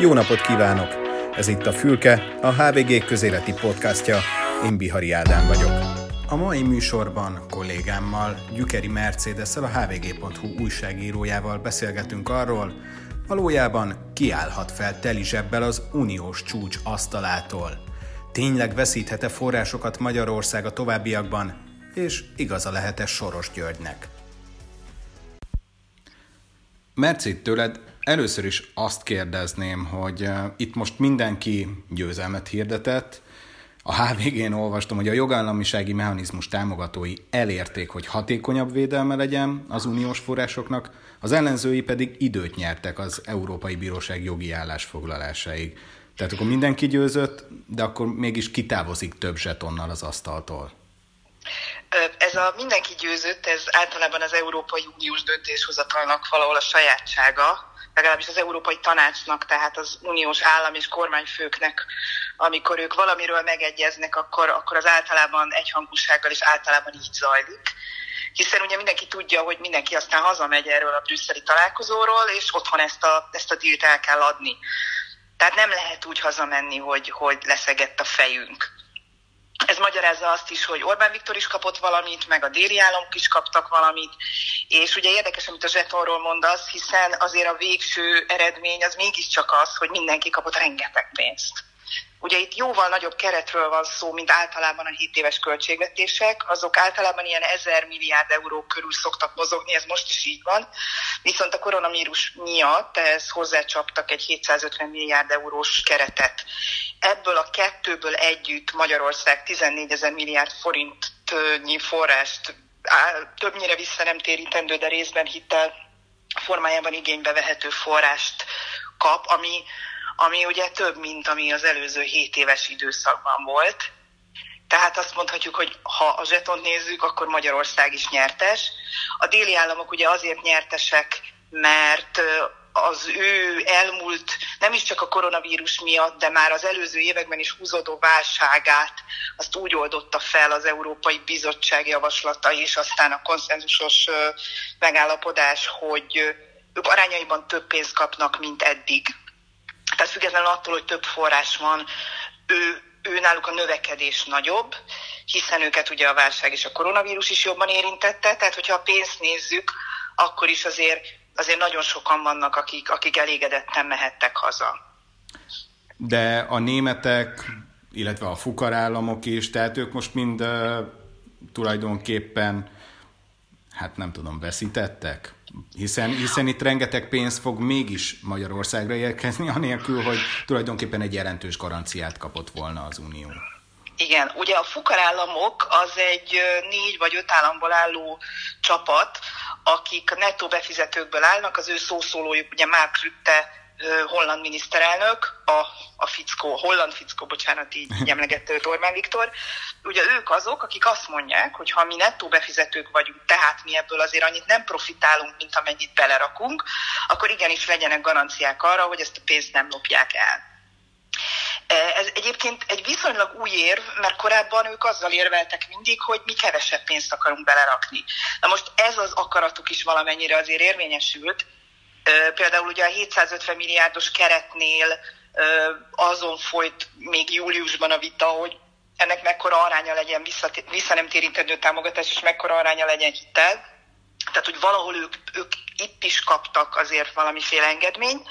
Jó napot kívánok! Ez itt a Fülke, a HVG közéleti podcastja. Én Bihari Ádám vagyok. A mai műsorban kollégámmal, Gyükeri mercedes a hvg.hu újságírójával beszélgetünk arról, valójában kiállhat fel teli zsebbel az uniós csúcs asztalától. Tényleg veszíthet-e forrásokat Magyarország a továbbiakban, és igaza lehet-e Soros Györgynek? Mercét tőled először is azt kérdezném, hogy itt most mindenki győzelmet hirdetett. A HVG-n olvastam, hogy a jogállamisági mechanizmus támogatói elérték, hogy hatékonyabb védelme legyen az uniós forrásoknak, az ellenzői pedig időt nyertek az Európai Bíróság jogi állásfoglalásáig. Tehát akkor mindenki győzött, de akkor mégis kitávozik több zsetonnal az asztaltól. Ez a mindenki győzött, ez általában az Európai Uniós döntéshozatalnak valahol a sajátsága, legalábbis az Európai Tanácsnak, tehát az uniós állam és kormányfőknek, amikor ők valamiről megegyeznek, akkor, akkor az általában egyhangúsággal és általában így zajlik. Hiszen ugye mindenki tudja, hogy mindenki aztán hazamegy erről a brüsszeli találkozóról, és otthon ezt a, ezt a dílt el kell adni. Tehát nem lehet úgy hazamenni, hogy, hogy leszegett a fejünk. Ez magyarázza azt is, hogy Orbán Viktor is kapott valamit, meg a déli államok is kaptak valamit, és ugye érdekes, amit a zsetonról mondasz, hiszen azért a végső eredmény az mégiscsak az, hogy mindenki kapott rengeteg pénzt. Ugye itt jóval nagyobb keretről van szó, mint általában a 7 éves költségvetések. Azok általában ilyen 1000 milliárd euró körül szoktak mozogni, ez most is így van. Viszont a koronavírus miatt ehhez hozzácsaptak egy 750 milliárd eurós keretet. Ebből a kettőből együtt Magyarország 14 ezer milliárd forintnyi forrást többnyire vissza nem térítendő, de részben hittel formájában igénybe vehető forrást kap, ami ami ugye több, mint ami az előző 7 éves időszakban volt. Tehát azt mondhatjuk, hogy ha a zsetont nézzük, akkor Magyarország is nyertes. A déli államok ugye azért nyertesek, mert az ő elmúlt, nem is csak a koronavírus miatt, de már az előző években is húzódó válságát, azt úgy oldotta fel az Európai Bizottság javaslata és aztán a konszenzusos megállapodás, hogy ők arányaiban több pénzt kapnak, mint eddig tehát függetlenül attól, hogy több forrás van, ő, ő náluk a növekedés nagyobb, hiszen őket ugye a válság és a koronavírus is jobban érintette, tehát hogyha a pénzt nézzük, akkor is azért, azért nagyon sokan vannak, akik, akik elégedetten mehettek haza. De a németek, illetve a fukarállamok is, tehát ők most mind uh, tulajdonképpen, hát nem tudom, veszítettek? Hiszen, hiszen itt rengeteg pénz fog mégis Magyarországra érkezni, anélkül, hogy tulajdonképpen egy jelentős garanciát kapott volna az Unió. Igen, ugye a fukarállamok az egy négy vagy öt államból álló csapat, akik nettó befizetőkből állnak, az ő szószólójuk ugye Mark Rutte holland miniszterelnök, a, a fickó, a holland fickó, bocsánat, így emlegette őt Orbán Viktor, ugye ők azok, akik azt mondják, hogy ha mi nettó befizetők vagyunk, tehát mi ebből azért annyit nem profitálunk, mint amennyit belerakunk, akkor igenis legyenek garanciák arra, hogy ezt a pénzt nem lopják el. Ez egyébként egy viszonylag új érv, mert korábban ők azzal érveltek mindig, hogy mi kevesebb pénzt akarunk belerakni. Na most ez az akaratuk is valamennyire azért érvényesült, Például ugye a 750 milliárdos keretnél azon folyt még júliusban a vita, hogy ennek mekkora aránya legyen vissza, vissza nem térítendő támogatás, és mekkora aránya legyen hitel. Tehát, hogy valahol ők, ők itt is kaptak azért valamiféle engedményt.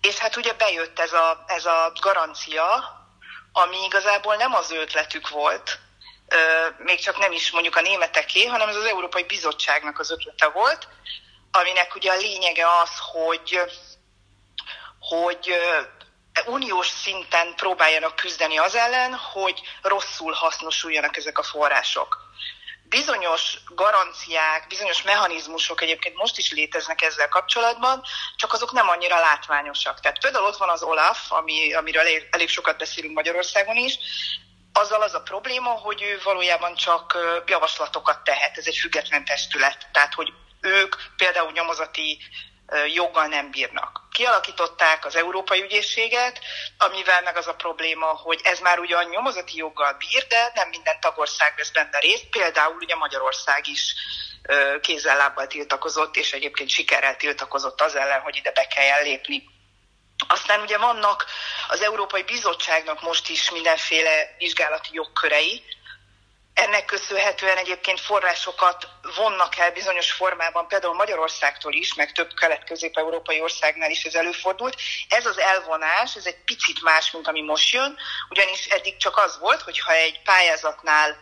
És hát ugye bejött ez a, ez a garancia, ami igazából nem az ötletük volt, még csak nem is mondjuk a németeké, hanem ez az Európai Bizottságnak az ötlete volt, aminek ugye a lényege az, hogy, hogy uniós szinten próbáljanak küzdeni az ellen, hogy rosszul hasznosuljanak ezek a források. Bizonyos garanciák, bizonyos mechanizmusok egyébként most is léteznek ezzel kapcsolatban, csak azok nem annyira látványosak. Tehát például ott van az OLAF, ami, amiről elég, elég sokat beszélünk Magyarországon is, azzal az a probléma, hogy ő valójában csak javaslatokat tehet, ez egy független testület. Tehát, hogy ők például nyomozati joggal nem bírnak. Kialakították az Európai Ügyészséget, amivel meg az a probléma, hogy ez már ugyan nyomozati joggal bír, de nem minden tagország vesz benne részt, például ugye Magyarország is kézzel-lábbal tiltakozott, és egyébként sikerrel tiltakozott az ellen, hogy ide be kelljen lépni. Aztán ugye vannak az Európai Bizottságnak most is mindenféle vizsgálati jogkörei, ennek köszönhetően egyébként forrásokat vonnak el bizonyos formában, például Magyarországtól is, meg több kelet-közép-európai országnál is ez előfordult. Ez az elvonás, ez egy picit más, mint ami most jön, ugyanis eddig csak az volt, hogyha egy pályázatnál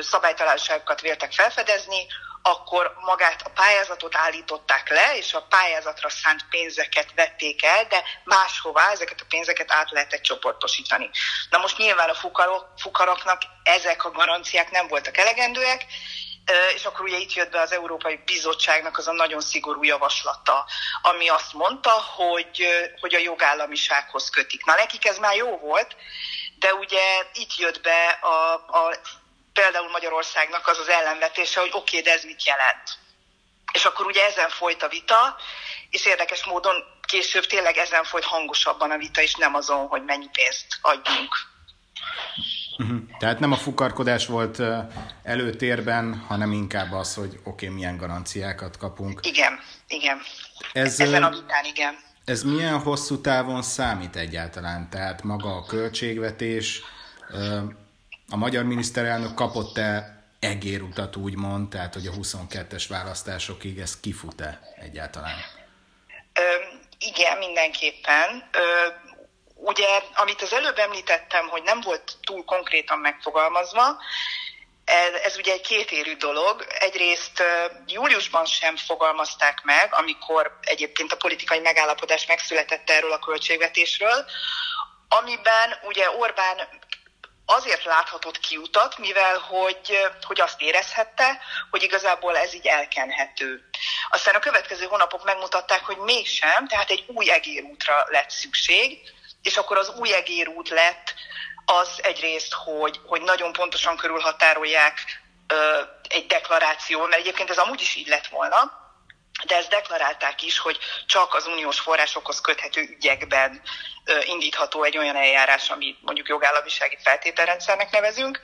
szabálytalanságokat véltek felfedezni, akkor magát a pályázatot állították le, és a pályázatra szánt pénzeket vették el, de máshová ezeket a pénzeket át lehetett csoportosítani. Na most nyilván a fukarok, fukaroknak ezek a garanciák nem voltak elegendőek, és akkor ugye itt jött be az Európai Bizottságnak az a nagyon szigorú javaslata, ami azt mondta, hogy, hogy a jogállamisághoz kötik. Na nekik ez már jó volt, de ugye itt jött be a, a például Magyarországnak az az ellenvetése, hogy oké, okay, de ez mit jelent. És akkor ugye ezen folyt a vita, és érdekes módon később tényleg ezen folyt hangosabban a vita, és nem azon, hogy mennyi pénzt adjunk. Uh-huh. Tehát nem a fukarkodás volt előtérben, hanem inkább az, hogy oké, okay, milyen garanciákat kapunk. Igen, igen. Ez, Ezen a vitán, igen. Ez milyen hosszú távon számít egyáltalán? Tehát maga a költségvetés, a magyar miniszterelnök kapott-e egérutat úgymond, tehát hogy a 22-es választásokig ez kifut-e egyáltalán? Ö, igen, mindenképpen. Ö, ugye, amit az előbb említettem, hogy nem volt túl konkrétan megfogalmazva, ez, ez ugye egy kétérű dolog. Egyrészt júliusban sem fogalmazták meg, amikor egyébként a politikai megállapodás megszületett erről a költségvetésről, amiben ugye Orbán azért láthatott kiutat, mivel hogy, hogy azt érezhette, hogy igazából ez így elkenhető. Aztán a következő hónapok megmutatták, hogy mégsem, tehát egy új egérútra lett szükség, és akkor az új egérút lett az egyrészt, hogy, hogy nagyon pontosan körülhatárolják ö, egy deklaráció, mert egyébként ez amúgy is így lett volna, de ezt deklarálták is, hogy csak az uniós forrásokhoz köthető ügyekben indítható egy olyan eljárás, amit mondjuk jogállamisági feltételrendszernek nevezünk.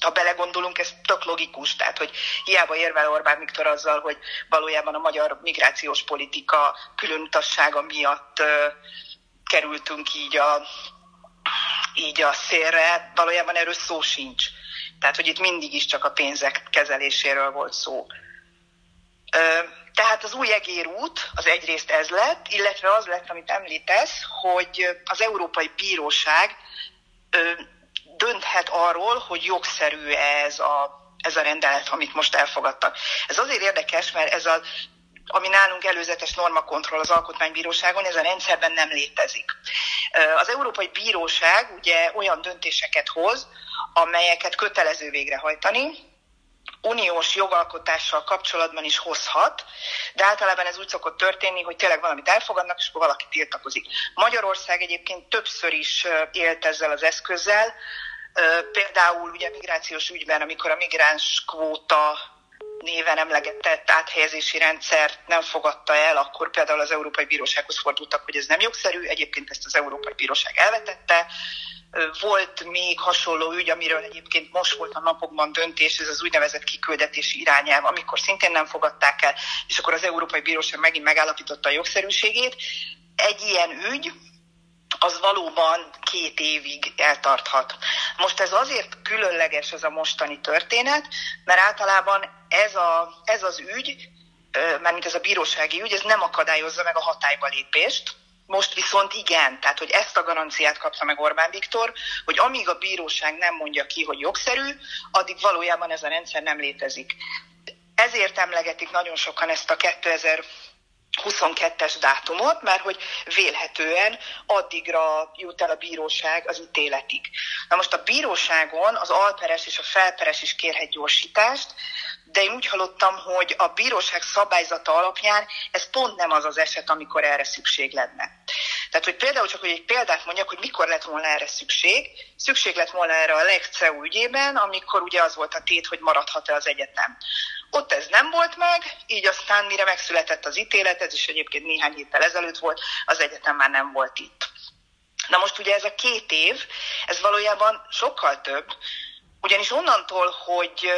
Ha belegondolunk, ez tök logikus, tehát hogy hiába érvel Orbán Viktor azzal, hogy valójában a magyar migrációs politika különutassága miatt kerültünk így a, így a szélre, valójában erről szó sincs. Tehát, hogy itt mindig is csak a pénzek kezeléséről volt szó. Tehát az új egérút az egyrészt ez lett, illetve az lett, amit említesz, hogy az Európai Bíróság dönthet arról, hogy jogszerű ez a, ez a rendelet, amit most elfogadtak. Ez azért érdekes, mert ez a ami nálunk előzetes normakontroll az Alkotmánybíróságon, ez a rendszerben nem létezik. Az Európai Bíróság ugye olyan döntéseket hoz, amelyeket kötelező végrehajtani, uniós jogalkotással kapcsolatban is hozhat, de általában ez úgy szokott történni, hogy tényleg valamit elfogadnak, és valaki tiltakozik. Magyarország egyébként többször is élt ezzel az eszközzel, például ugye migrációs ügyben, amikor a migráns kvóta néven emlegetett áthelyezési rendszert nem fogadta el, akkor például az Európai Bírósághoz fordultak, hogy ez nem jogszerű, egyébként ezt az Európai Bíróság elvetette, volt még hasonló ügy, amiről egyébként most volt a napokban döntés, ez az úgynevezett kiküldetési irányelv, amikor szintén nem fogadták el, és akkor az Európai Bíróság megint megállapította a jogszerűségét. Egy ilyen ügy, az valóban két évig eltarthat. Most ez azért különleges ez a mostani történet, mert általában ez, a, ez az ügy, mármint ez a bírósági ügy, ez nem akadályozza meg a hatályba lépést, most viszont igen, tehát hogy ezt a garanciát kapta meg Orbán Viktor, hogy amíg a bíróság nem mondja ki, hogy jogszerű, addig valójában ez a rendszer nem létezik. Ezért emlegetik nagyon sokan ezt a 2000 22-es dátumot, mert hogy vélhetően addigra jut el a bíróság az ítéletig. Na most a bíróságon az alperes és a felperes is kérhet gyorsítást, de én úgy hallottam, hogy a bíróság szabályzata alapján ez pont nem az az eset, amikor erre szükség lenne. Tehát, hogy például csak, hogy egy példát mondjak, hogy mikor lett volna erre szükség. Szükség lett volna erre a legceu ügyében, amikor ugye az volt a tét, hogy maradhat-e az egyetem. Ott ez nem volt meg, így aztán mire megszületett az ítélet, ez is egyébként néhány héttel ezelőtt volt, az egyetem már nem volt itt. Na most ugye ez a két év, ez valójában sokkal több, ugyanis onnantól, hogy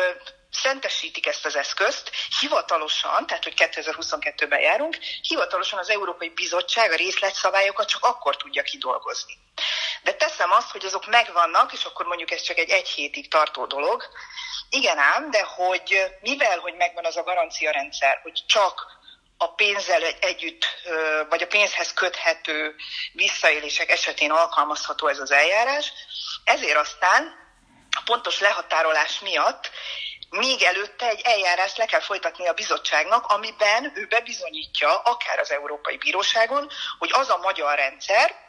szentesítik ezt az eszközt, hivatalosan, tehát hogy 2022-ben járunk, hivatalosan az Európai Bizottság a részletszabályokat csak akkor tudja kidolgozni. De teszem azt, hogy azok megvannak, és akkor mondjuk ez csak egy egy hétig tartó dolog. Igen ám, de hogy mivel, hogy megvan az a garancia rendszer, hogy csak a pénzzel együtt, vagy a pénzhez köthető visszaélések esetén alkalmazható ez az eljárás, ezért aztán a pontos lehatárolás miatt még előtte egy eljárást le kell folytatni a bizottságnak, amiben ő bebizonyítja, akár az Európai Bíróságon, hogy az a magyar rendszer,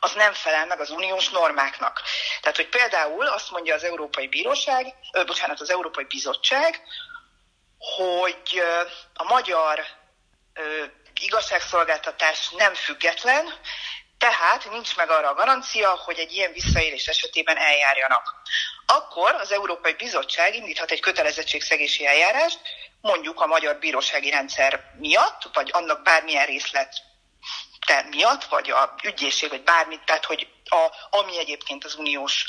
az nem felel meg az uniós normáknak. Tehát, hogy például azt mondja az Európai Bíróság, ö, bocsánat, az Európai Bizottság, hogy a magyar ö, igazságszolgáltatás nem független, tehát nincs meg arra a garancia, hogy egy ilyen visszaélés esetében eljárjanak. Akkor az Európai Bizottság indíthat egy kötelezettségszegési eljárást, mondjuk a magyar bírósági rendszer miatt, vagy annak bármilyen részlet miatt, vagy a ügyészség, vagy bármit, tehát hogy a, ami egyébként az uniós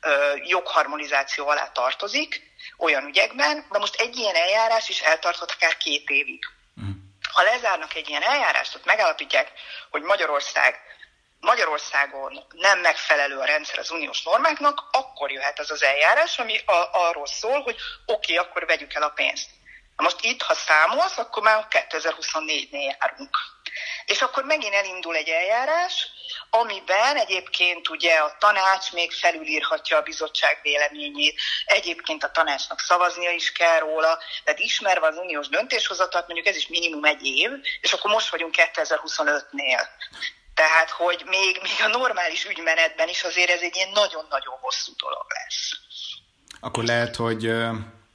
ö, jogharmonizáció alá tartozik, olyan ügyekben, de most egy ilyen eljárás is eltarthat akár két évig. Mm. Ha lezárnak egy ilyen eljárást, ott megállapítják, hogy Magyarország Magyarországon nem megfelelő a rendszer az uniós normáknak, akkor jöhet az az eljárás, ami a, arról szól, hogy oké, okay, akkor vegyük el a pénzt. Na most itt, ha számolsz, akkor már 2024-nél járunk. És akkor megint elindul egy eljárás, amiben egyébként ugye a tanács még felülírhatja a bizottság véleményét, egyébként a tanácsnak szavaznia is kell róla, tehát ismerve az uniós döntéshozatat, mondjuk ez is minimum egy év, és akkor most vagyunk 2025-nél. Tehát, hogy még, még a normális ügymenetben is azért ez egy ilyen nagyon-nagyon hosszú dolog lesz. Akkor lehet, hogy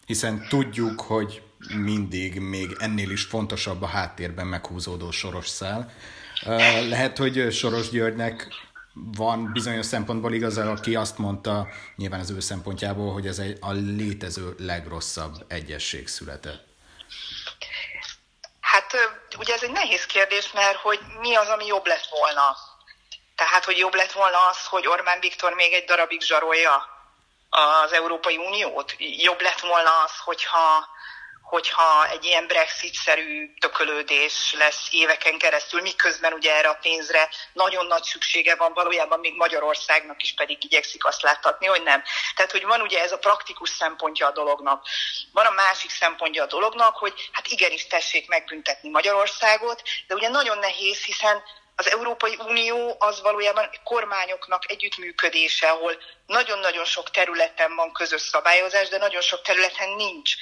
hiszen tudjuk, hogy mindig még ennél is fontosabb a háttérben meghúzódó soros szál. Lehet, hogy Soros Györgynek van bizonyos szempontból igaza, aki azt mondta, nyilván az ő szempontjából, hogy ez egy, a létező legrosszabb egyesség született. Ugye ez egy nehéz kérdés, mert hogy mi az, ami jobb lett volna? Tehát, hogy jobb lett volna az, hogy Orbán Viktor még egy darabig zsarolja az Európai Uniót? Jobb lett volna az, hogyha hogyha egy ilyen Brexit-szerű tökölődés lesz éveken keresztül, miközben ugye erre a pénzre nagyon nagy szüksége van, valójában még Magyarországnak is pedig igyekszik azt láthatni, hogy nem. Tehát, hogy van ugye ez a praktikus szempontja a dolognak. Van a másik szempontja a dolognak, hogy hát igenis tessék megbüntetni Magyarországot, de ugye nagyon nehéz, hiszen az Európai Unió az valójában kormányoknak együttműködése, ahol nagyon-nagyon sok területen van közös szabályozás, de nagyon sok területen nincs.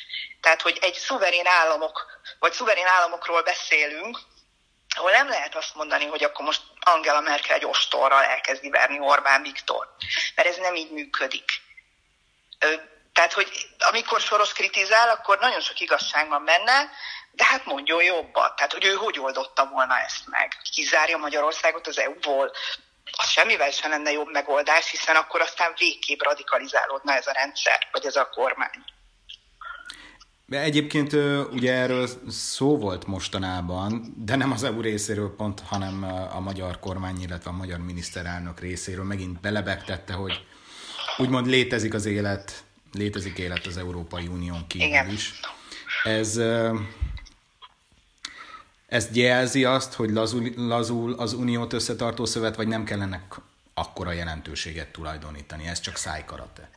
Tehát, hogy egy szuverén államok, vagy szuverén államokról beszélünk, ahol nem lehet azt mondani, hogy akkor most Angela Merkel egy ostorral elkezdi verni Orbán Viktor, mert ez nem így működik. Tehát, hogy amikor Soros kritizál, akkor nagyon sok igazság van benne, de hát mondjon jobbat. Tehát, hogy ő hogy oldotta volna ezt meg? Kizárja Magyarországot az EU-ból? Az semmivel sem lenne jobb megoldás, hiszen akkor aztán végképp radikalizálódna ez a rendszer, vagy ez a kormány. De egyébként ugye erről szó volt mostanában, de nem az EU részéről pont, hanem a magyar kormány, illetve a magyar miniszterelnök részéről megint belebegtette, hogy úgymond létezik az élet, létezik élet az Európai Unión kívül Igen. is. Ez, ez jelzi azt, hogy lazul, lazul az uniót összetartó szövet, vagy nem kellene akkora jelentőséget tulajdonítani? Ez csak szájkarate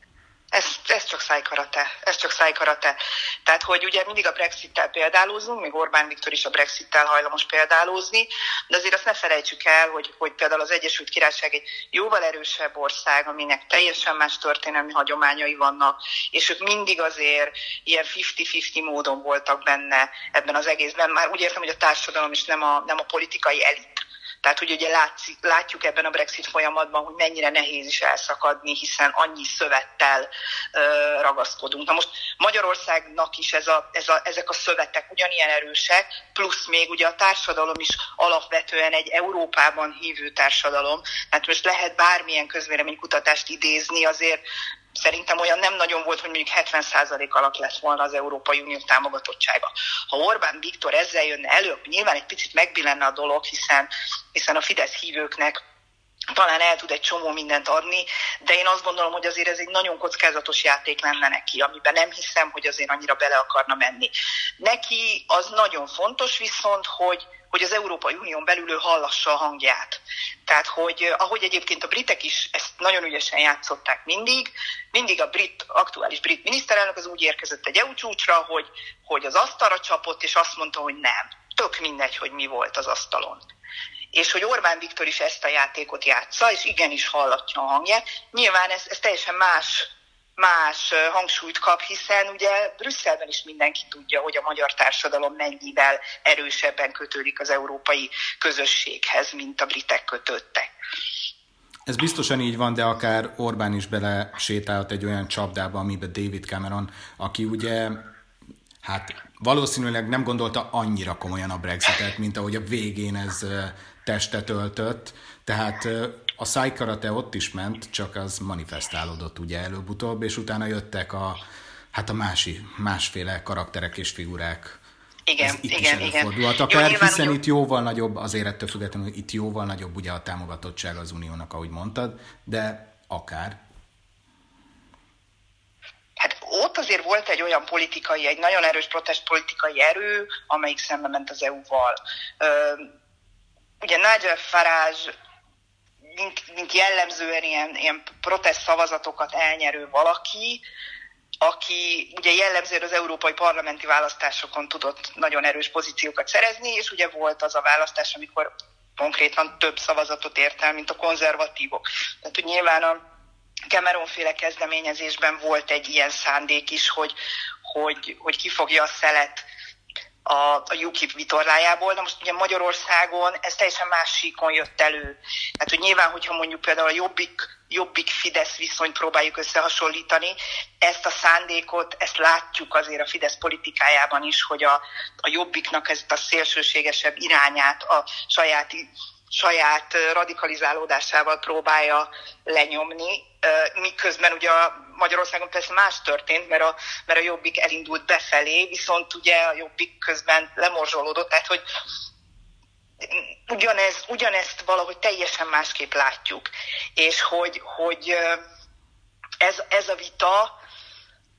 ez, ez csak szájkarate, ez csak szájkarate. Tehát, hogy ugye mindig a Brexit-tel példálózunk, még Orbán Viktor is a Brexit-tel hajlamos példálózni, de azért azt ne felejtsük el, hogy, hogy például az Egyesült Királyság egy jóval erősebb ország, aminek teljesen más történelmi hagyományai vannak, és ők mindig azért ilyen 50-50 módon voltak benne ebben az egészben. Már úgy értem, hogy a társadalom is nem a, nem a politikai elit tehát, hogy ugye látszik, látjuk ebben a Brexit folyamatban, hogy mennyire nehéz is elszakadni, hiszen annyi szövettel ö, ragaszkodunk. Na most Magyarországnak is ez a, ez a, ezek a szövetek ugyanilyen erősek, plusz még ugye a társadalom is alapvetően egy Európában hívő társadalom. Tehát most lehet bármilyen közvéleménykutatást idézni, azért Szerintem olyan nem nagyon volt, hogy mondjuk 70% alatt lett volna az Európai Unió támogatottsága. Ha Orbán Viktor ezzel jönne elő, nyilván egy picit megbillenne a dolog, hiszen, hiszen a Fidesz hívőknek talán el tud egy csomó mindent adni, de én azt gondolom, hogy azért ez egy nagyon kockázatos játék lenne neki, amiben nem hiszem, hogy azért annyira bele akarna menni. Neki az nagyon fontos viszont, hogy hogy az Európai Unión belül ő hallassa a hangját. Tehát, hogy ahogy egyébként a britek is ezt nagyon ügyesen játszották mindig, mindig a brit, aktuális brit miniszterelnök az úgy érkezett egy EU csúcsra, hogy, hogy az asztalra csapott, és azt mondta, hogy nem. Tök mindegy, hogy mi volt az asztalon és hogy Orbán Viktor is ezt a játékot játsza, és igenis hallatja a hangját. Nyilván ez, ez teljesen más más hangsúlyt kap, hiszen ugye Brüsszelben is mindenki tudja, hogy a magyar társadalom mennyivel erősebben kötődik az európai közösséghez, mint a britek kötődtek. Ez biztosan így van, de akár Orbán is bele sétálhat egy olyan csapdába, amiben David Cameron, aki ugye hát valószínűleg nem gondolta annyira komolyan a Brexitet, mint ahogy a végén ez testet öltött, tehát a szájkarate ott is ment, csak az manifestálódott ugye előbb-utóbb, és utána jöttek a, hát a mási, másféle karakterek és figurák. Igen, Ez itt igen, is előfordulhat. Akár, Jó, hiszen itt jóval nagyobb, azért ettől függetlenül itt jóval nagyobb ugye a támogatottság az uniónak, ahogy mondtad, de akár. Hát ott azért volt egy olyan politikai, egy nagyon erős protest politikai erő, amelyik szembe ment az EU-val. Ugye Nigel Farage mint, mint jellemzően ilyen, ilyen protest szavazatokat elnyerő valaki, aki ugye jellemzően az európai parlamenti választásokon tudott nagyon erős pozíciókat szerezni, és ugye volt az a választás, amikor konkrétan több szavazatot ért el, mint a konzervatívok. Tehát, hogy nyilván a Cameron-féle kezdeményezésben volt egy ilyen szándék is, hogy, hogy, hogy kifogja a szelet a, a UKIP vitorlájából. Na most ugye Magyarországon ez teljesen más síkon jött elő. Tehát, hogy nyilván, hogyha mondjuk például a Jobbik, Jobbik-Fidesz viszonyt próbáljuk összehasonlítani, ezt a szándékot, ezt látjuk azért a Fidesz politikájában is, hogy a, a Jobbiknak ezt a szélsőségesebb irányát a saját saját radikalizálódásával próbálja lenyomni, miközben ugye Magyarországon persze más történt, mert a, mert a Jobbik elindult befelé, viszont ugye a Jobbik közben lemorzsolódott, tehát hogy ugyanez, ugyanezt valahogy teljesen másképp látjuk. És hogy, hogy ez, ez a vita,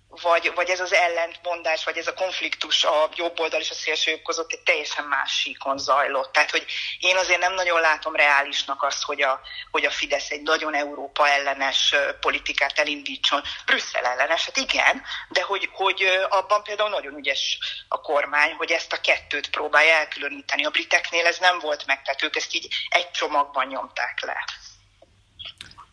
vagy, vagy ez az ellentmondás, vagy ez a konfliktus a jobb oldal és a szélsőjobb között egy teljesen más síkon zajlott. Tehát, hogy én azért nem nagyon látom reálisnak azt, hogy a, hogy a Fidesz egy nagyon Európa ellenes politikát elindítson. Brüsszel ellenes, hát igen, de hogy, hogy abban például nagyon ügyes a kormány, hogy ezt a kettőt próbálja elkülöníteni. A briteknél ez nem volt meg, tehát ők ezt így egy csomagban nyomták le.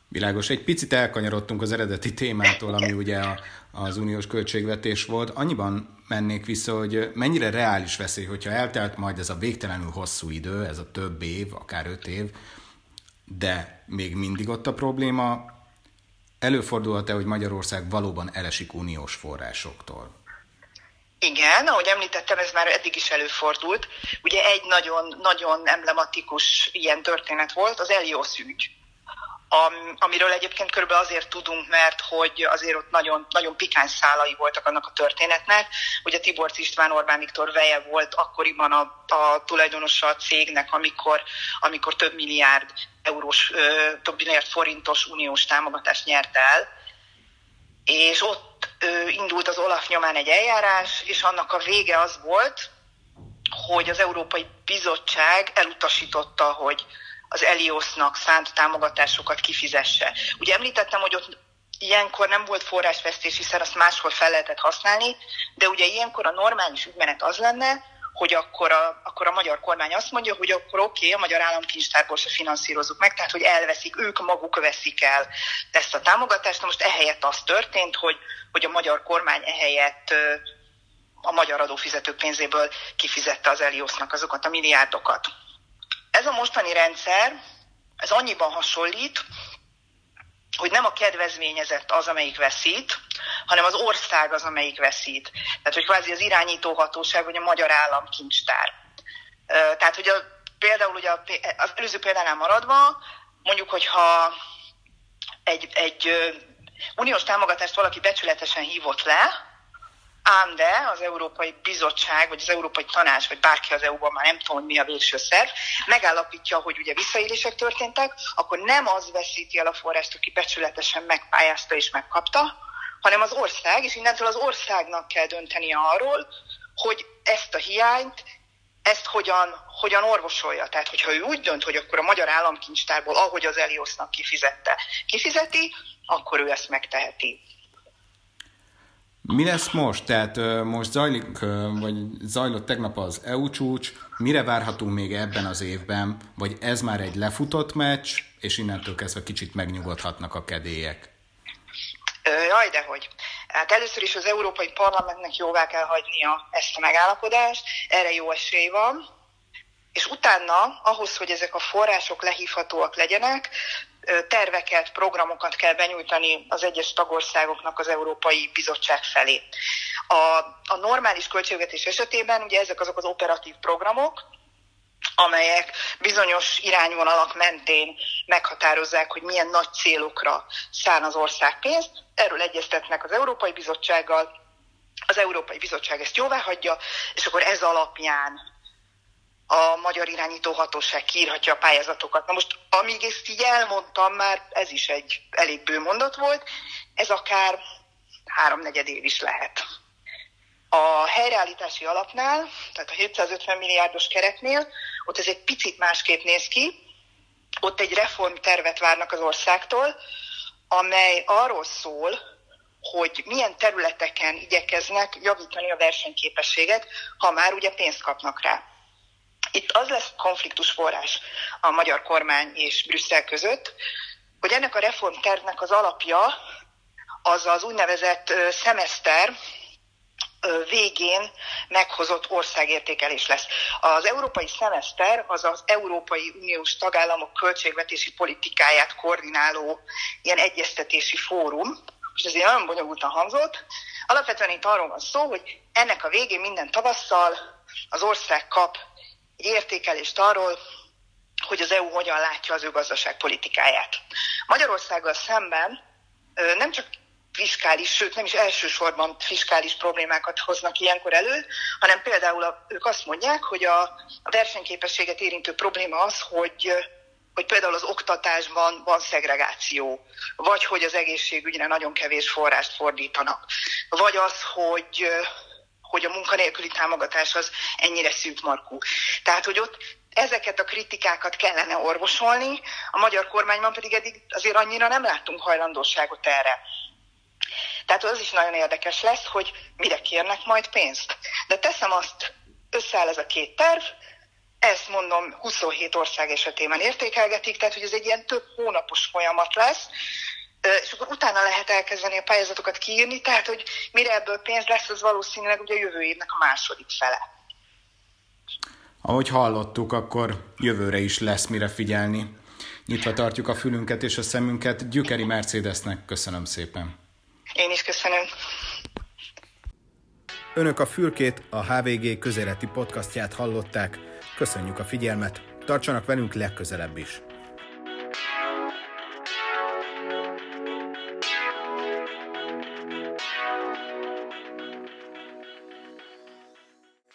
Világos. Egy picit elkanyarodtunk az eredeti témától, ami ugye a, az uniós költségvetés volt. Annyiban mennék vissza, hogy mennyire reális veszély, hogyha eltelt majd ez a végtelenül hosszú idő, ez a több év, akár öt év, de még mindig ott a probléma, előfordulhat-e, hogy Magyarország valóban elesik uniós forrásoktól? Igen, ahogy említettem, ez már eddig is előfordult. Ugye egy nagyon, nagyon emblematikus ilyen történet volt, az Elios ügy am, amiről egyébként körülbelül azért tudunk, mert hogy azért ott nagyon, nagyon pikány szálai voltak annak a történetnek. Ugye Tibor István Orbán Viktor veje volt akkoriban a, a tulajdonosa a cégnek, amikor, amikor több milliárd eurós, több milliárd forintos uniós támogatást nyert el, és ott indult az Olaf nyomán egy eljárás, és annak a vége az volt, hogy az Európai Bizottság elutasította, hogy az Eliosnak szánt támogatásokat kifizesse. Ugye említettem, hogy ott ilyenkor nem volt forrásvesztés, hiszen azt máshol fel lehetett használni, de ugye ilyenkor a normális ügymenet az lenne, hogy akkor a, akkor a magyar kormány azt mondja, hogy akkor oké, okay, a magyar államkincstárból se finanszírozzuk meg, tehát hogy elveszik, ők maguk veszik el ezt a támogatást. Na most ehelyett az történt, hogy, hogy a magyar kormány ehelyett a magyar adófizetők pénzéből kifizette az Eliosnak azokat a milliárdokat. Ez a mostani rendszer, ez annyiban hasonlít, hogy nem a kedvezményezett az, amelyik veszít, hanem az ország az, amelyik veszít. Tehát, hogy kvázi az irányítóhatóság, vagy a magyar államkincstár. Tehát, hogy a, például ugye az előző példánál maradva, mondjuk, hogyha egy, egy uniós támogatást valaki becsületesen hívott le, ám de az Európai Bizottság, vagy az Európai Tanács, vagy bárki az EU-ban, már nem tudom, hogy mi a végső szerv, megállapítja, hogy ugye visszaélések történtek, akkor nem az veszíti el a forrást, aki becsületesen megpályázta és megkapta, hanem az ország, és innentől az országnak kell döntenie arról, hogy ezt a hiányt, ezt hogyan, hogyan orvosolja. Tehát, hogyha ő úgy dönt, hogy akkor a magyar államkincstárból, ahogy az Eliosznak kifizette, kifizeti, akkor ő ezt megteheti. Mi lesz most? Tehát most zajlik, vagy zajlott tegnap az EU csúcs, mire várhatunk még ebben az évben, vagy ez már egy lefutott meccs, és innentől kezdve kicsit megnyugodhatnak a kedélyek? Jaj, dehogy. Hát először is az Európai Parlamentnek jóvá kell hagynia ezt a megállapodást, erre jó esély van, és utána, ahhoz, hogy ezek a források lehívhatóak legyenek, terveket, programokat kell benyújtani az egyes tagországoknak az Európai Bizottság felé. A, a normális költségvetés esetében ugye ezek azok az operatív programok, amelyek bizonyos irányvonalak mentén meghatározzák, hogy milyen nagy célokra szán az ország pénzt. Erről egyeztetnek az Európai Bizottsággal, az Európai Bizottság ezt jóvá hagyja, és akkor ez alapján a magyar irányító hatóság kiírhatja a pályázatokat. Na most, amíg ezt így elmondtam, már ez is egy elég bő mondat volt, ez akár háromnegyed év is lehet. A helyreállítási alapnál, tehát a 750 milliárdos keretnél, ott ez egy picit másképp néz ki, ott egy reformtervet várnak az országtól, amely arról szól, hogy milyen területeken igyekeznek javítani a versenyképességet, ha már ugye pénzt kapnak rá. Itt az lesz konfliktus forrás a magyar kormány és Brüsszel között, hogy ennek a reformtervnek az alapja az az úgynevezett szemeszter, végén meghozott országértékelés lesz. Az európai szemeszter az az Európai Uniós tagállamok költségvetési politikáját koordináló ilyen egyeztetési fórum, és ez nagyon bonyolultan hangzott. Alapvetően itt arról van szó, hogy ennek a végén minden tavasszal az ország kap egy értékelést arról, hogy az EU hogyan látja az ő gazdaságpolitikáját. Magyarországgal szemben nem csak fiskális, sőt nem is elsősorban fiskális problémákat hoznak ilyenkor elő, hanem például a, ők azt mondják, hogy a, a versenyképességet érintő probléma az, hogy hogy például az oktatásban van szegregáció, vagy hogy az egészségügyre nagyon kevés forrást fordítanak, vagy az, hogy hogy a munkanélküli támogatás az ennyire szűkmarkú. Tehát, hogy ott ezeket a kritikákat kellene orvosolni, a magyar kormányban pedig eddig azért annyira nem láttunk hajlandóságot erre. Tehát az is nagyon érdekes lesz, hogy mire kérnek majd pénzt. De teszem azt, összeáll ez a két terv, ezt mondom 27 ország esetében értékelgetik, tehát hogy ez egy ilyen több hónapos folyamat lesz, és akkor utána lehet elkezdeni a pályázatokat kiírni, tehát hogy mire ebből pénz lesz, az valószínűleg ugye a jövő évnek a második fele. Ahogy hallottuk, akkor jövőre is lesz mire figyelni. Nyitva tartjuk a fülünket és a szemünket. Gyökeri Mercedesnek köszönöm szépen. Én is köszönöm. Önök a Fülkét, a HVG közéleti podcastját hallották. Köszönjük a figyelmet, tartsanak velünk legközelebb is.